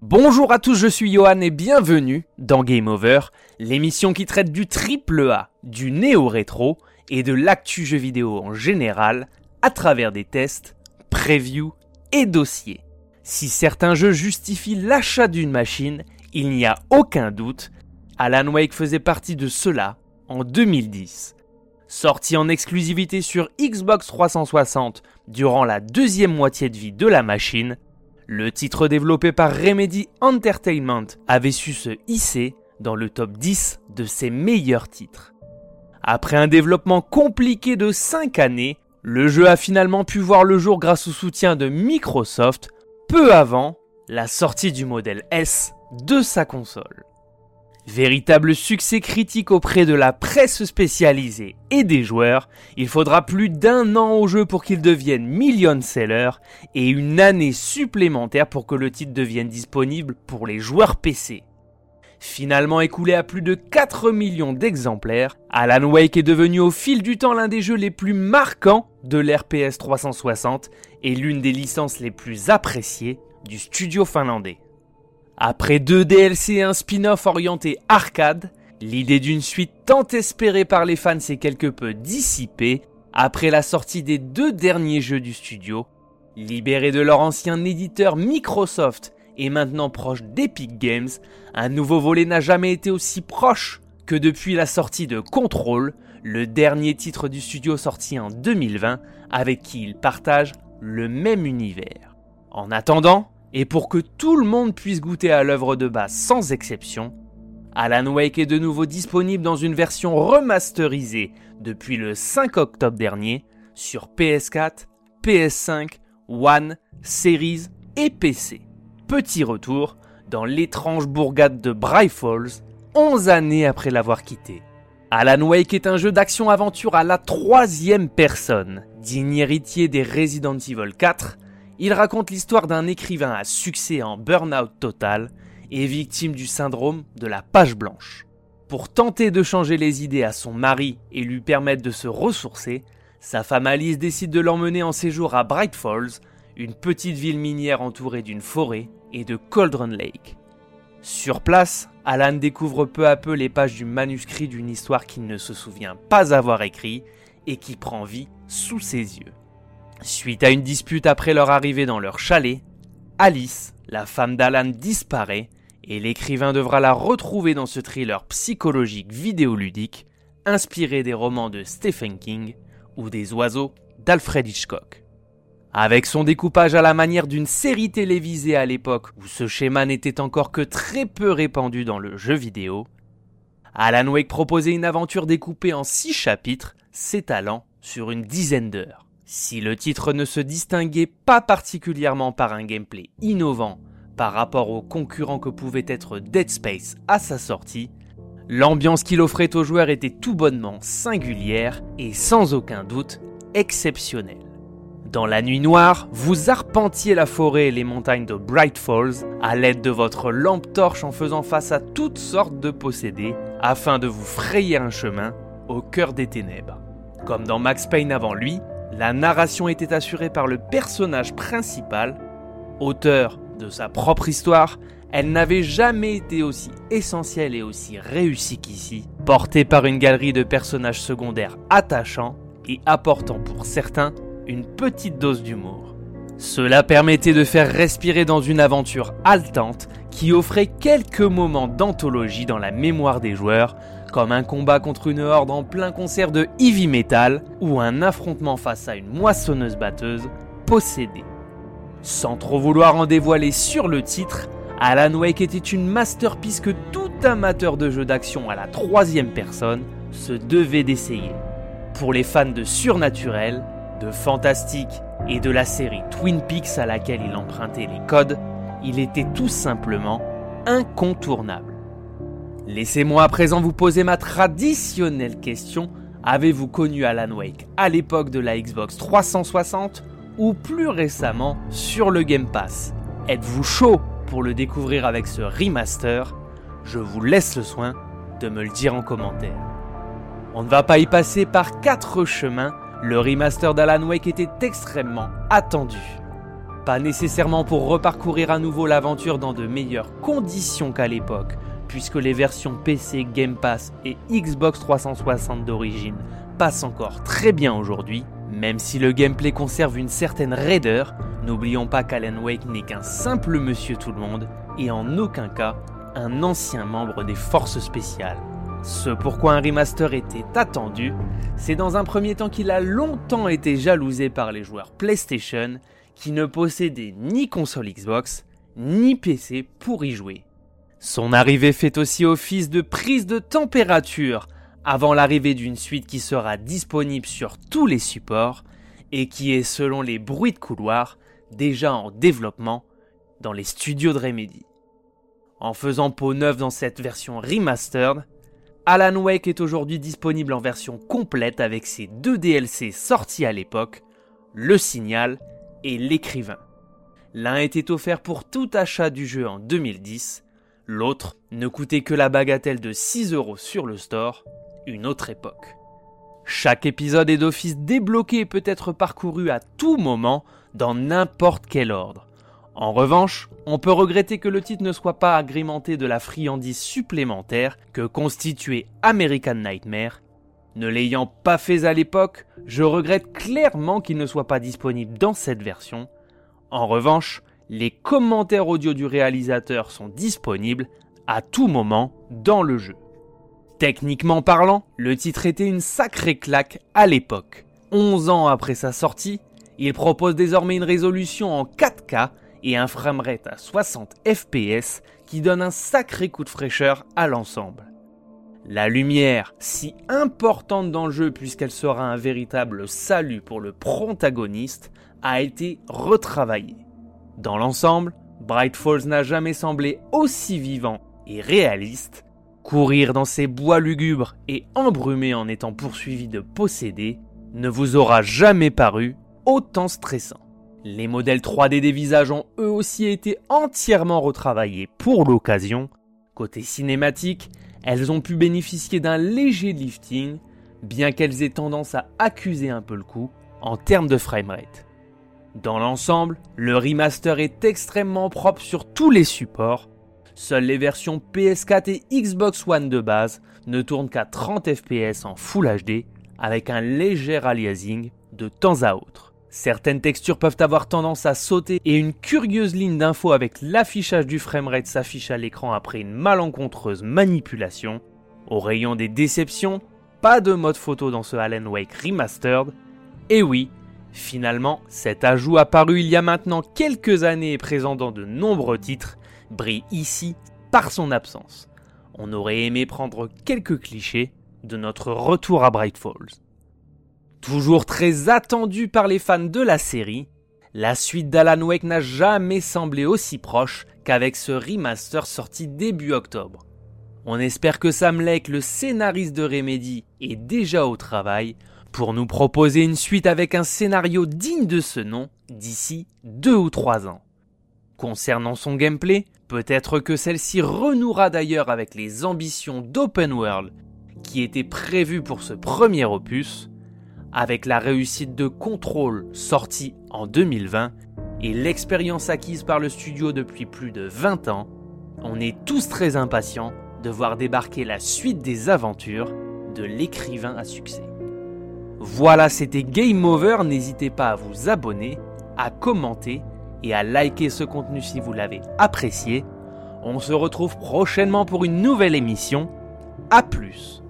Bonjour à tous, je suis Johan et bienvenue dans Game Over, l'émission qui traite du triple A, du néo-rétro et de l'actu jeu vidéo en général à travers des tests, previews et dossiers. Si certains jeux justifient l'achat d'une machine, il n'y a aucun doute, Alan Wake faisait partie de cela en 2010. Sorti en exclusivité sur Xbox 360 durant la deuxième moitié de vie de la machine, le titre développé par Remedy Entertainment avait su se hisser dans le top 10 de ses meilleurs titres. Après un développement compliqué de 5 années, le jeu a finalement pu voir le jour grâce au soutien de Microsoft peu avant la sortie du modèle S de sa console. Véritable succès critique auprès de la presse spécialisée et des joueurs, il faudra plus d'un an au jeu pour qu'il devienne million seller et une année supplémentaire pour que le titre devienne disponible pour les joueurs PC. Finalement écoulé à plus de 4 millions d'exemplaires, Alan Wake est devenu au fil du temps l'un des jeux les plus marquants de l'RPS 360 et l'une des licences les plus appréciées du studio finlandais. Après deux DLC et un spin-off orienté arcade, l'idée d'une suite tant espérée par les fans s'est quelque peu dissipée après la sortie des deux derniers jeux du studio. Libéré de leur ancien éditeur Microsoft et maintenant proche d'Epic Games, un nouveau volet n'a jamais été aussi proche que depuis la sortie de Control, le dernier titre du studio sorti en 2020 avec qui il partage le même univers. En attendant, et pour que tout le monde puisse goûter à l'œuvre de base sans exception, Alan Wake est de nouveau disponible dans une version remasterisée depuis le 5 octobre dernier sur PS4, PS5, One, Series et PC. Petit retour dans l'étrange bourgade de Bry Falls, 11 années après l'avoir quitté. Alan Wake est un jeu d'action-aventure à la troisième personne, digne héritier des Resident Evil 4, il raconte l'histoire d'un écrivain à succès en burn-out total et victime du syndrome de la page blanche. Pour tenter de changer les idées à son mari et lui permettre de se ressourcer, sa femme Alice décide de l'emmener en séjour à Bright Falls, une petite ville minière entourée d'une forêt et de Cauldron Lake. Sur place, Alan découvre peu à peu les pages du manuscrit d'une histoire qu'il ne se souvient pas avoir écrit et qui prend vie sous ses yeux. Suite à une dispute après leur arrivée dans leur chalet, Alice, la femme d'Alan, disparaît et l'écrivain devra la retrouver dans ce thriller psychologique vidéoludique inspiré des romans de Stephen King ou des oiseaux d'Alfred Hitchcock. Avec son découpage à la manière d'une série télévisée à l'époque où ce schéma n'était encore que très peu répandu dans le jeu vidéo, Alan Wake proposait une aventure découpée en six chapitres, s'étalant sur une dizaine d'heures. Si le titre ne se distinguait pas particulièrement par un gameplay innovant par rapport aux concurrents que pouvait être Dead Space à sa sortie, l'ambiance qu'il offrait aux joueurs était tout bonnement singulière et sans aucun doute exceptionnelle. Dans la nuit noire, vous arpentiez la forêt et les montagnes de Bright Falls à l'aide de votre lampe torche en faisant face à toutes sortes de possédés afin de vous frayer un chemin au cœur des ténèbres. Comme dans Max Payne avant lui, la narration était assurée par le personnage principal, auteur de sa propre histoire, elle n'avait jamais été aussi essentielle et aussi réussie qu'ici, portée par une galerie de personnages secondaires attachants et apportant pour certains une petite dose d'humour. Cela permettait de faire respirer dans une aventure haletante qui offrait quelques moments d'anthologie dans la mémoire des joueurs, comme un combat contre une horde en plein concert de heavy metal ou un affrontement face à une moissonneuse batteuse possédée. Sans trop vouloir en dévoiler sur le titre, Alan Wake était une masterpiece que tout amateur de jeux d'action à la troisième personne se devait d'essayer. Pour les fans de surnaturel, de fantastique et de la série Twin Peaks à laquelle il empruntait les codes, il était tout simplement incontournable. Laissez-moi à présent vous poser ma traditionnelle question. Avez-vous connu Alan Wake à l'époque de la Xbox 360 ou plus récemment sur le Game Pass? Êtes-vous chaud pour le découvrir avec ce remaster? Je vous laisse le soin de me le dire en commentaire. On ne va pas y passer par quatre chemins, le remaster d'Alan Wake était extrêmement attendu. Pas nécessairement pour reparcourir à nouveau l'aventure dans de meilleures conditions qu'à l'époque, puisque les versions PC, Game Pass et Xbox 360 d'origine passent encore très bien aujourd'hui, même si le gameplay conserve une certaine raideur, n'oublions pas qu'Alan Wake n'est qu'un simple monsieur tout le monde et en aucun cas un ancien membre des forces spéciales. Ce pourquoi un remaster était attendu, c'est dans un premier temps qu'il a longtemps été jalousé par les joueurs PlayStation qui ne possédaient ni console Xbox ni PC pour y jouer. Son arrivée fait aussi office de prise de température avant l'arrivée d'une suite qui sera disponible sur tous les supports et qui est selon les bruits de couloir déjà en développement dans les studios de Remedy. En faisant peau neuve dans cette version remastered, Alan Wake est aujourd'hui disponible en version complète avec ses deux DLC sortis à l'époque, Le Signal et L'écrivain. L'un était offert pour tout achat du jeu en 2010, l'autre ne coûtait que la bagatelle de 6 euros sur le store, une autre époque. Chaque épisode est d'office débloqué et peut être parcouru à tout moment dans n'importe quel ordre. En revanche, on peut regretter que le titre ne soit pas agrémenté de la friandise supplémentaire que constituait American Nightmare. Ne l'ayant pas fait à l'époque, je regrette clairement qu'il ne soit pas disponible dans cette version. En revanche, les commentaires audio du réalisateur sont disponibles à tout moment dans le jeu. Techniquement parlant, le titre était une sacrée claque à l'époque. 11 ans après sa sortie, il propose désormais une résolution en 4K et un framerate à 60 fps qui donne un sacré coup de fraîcheur à l'ensemble. La lumière, si importante dans le jeu puisqu'elle sera un véritable salut pour le protagoniste, a été retravaillée. Dans l'ensemble, Bright Falls n'a jamais semblé aussi vivant et réaliste. Courir dans ces bois lugubres et embrumés en étant poursuivi de possédés ne vous aura jamais paru autant stressant. Les modèles 3D des visages ont eux aussi été entièrement retravaillés pour l'occasion. Côté cinématique, elles ont pu bénéficier d'un léger lifting, bien qu'elles aient tendance à accuser un peu le coup en termes de framerate. Dans l'ensemble, le remaster est extrêmement propre sur tous les supports. Seules les versions PS4 et Xbox One de base ne tournent qu'à 30 fps en Full HD avec un léger aliasing de temps à autre. Certaines textures peuvent avoir tendance à sauter et une curieuse ligne d'info avec l'affichage du framerate s'affiche à l'écran après une malencontreuse manipulation. Au rayon des déceptions, pas de mode photo dans ce Alan Wake Remastered. Et oui, finalement, cet ajout apparu il y a maintenant quelques années et présent dans de nombreux titres brille ici par son absence. On aurait aimé prendre quelques clichés de notre retour à Bright Falls. Toujours très attendu par les fans de la série, la suite d'Alan Wake n'a jamais semblé aussi proche qu'avec ce remaster sorti début octobre. On espère que Sam Lake, le scénariste de Remedy, est déjà au travail pour nous proposer une suite avec un scénario digne de ce nom d'ici deux ou trois ans. Concernant son gameplay, peut-être que celle-ci renouera d'ailleurs avec les ambitions d'open world qui étaient prévues pour ce premier opus, avec la réussite de Control sorti en 2020 et l'expérience acquise par le studio depuis plus de 20 ans, on est tous très impatients de voir débarquer la suite des aventures de l'écrivain à succès. Voilà, c'était Game Over, n'hésitez pas à vous abonner, à commenter et à liker ce contenu si vous l'avez apprécié. On se retrouve prochainement pour une nouvelle émission. A plus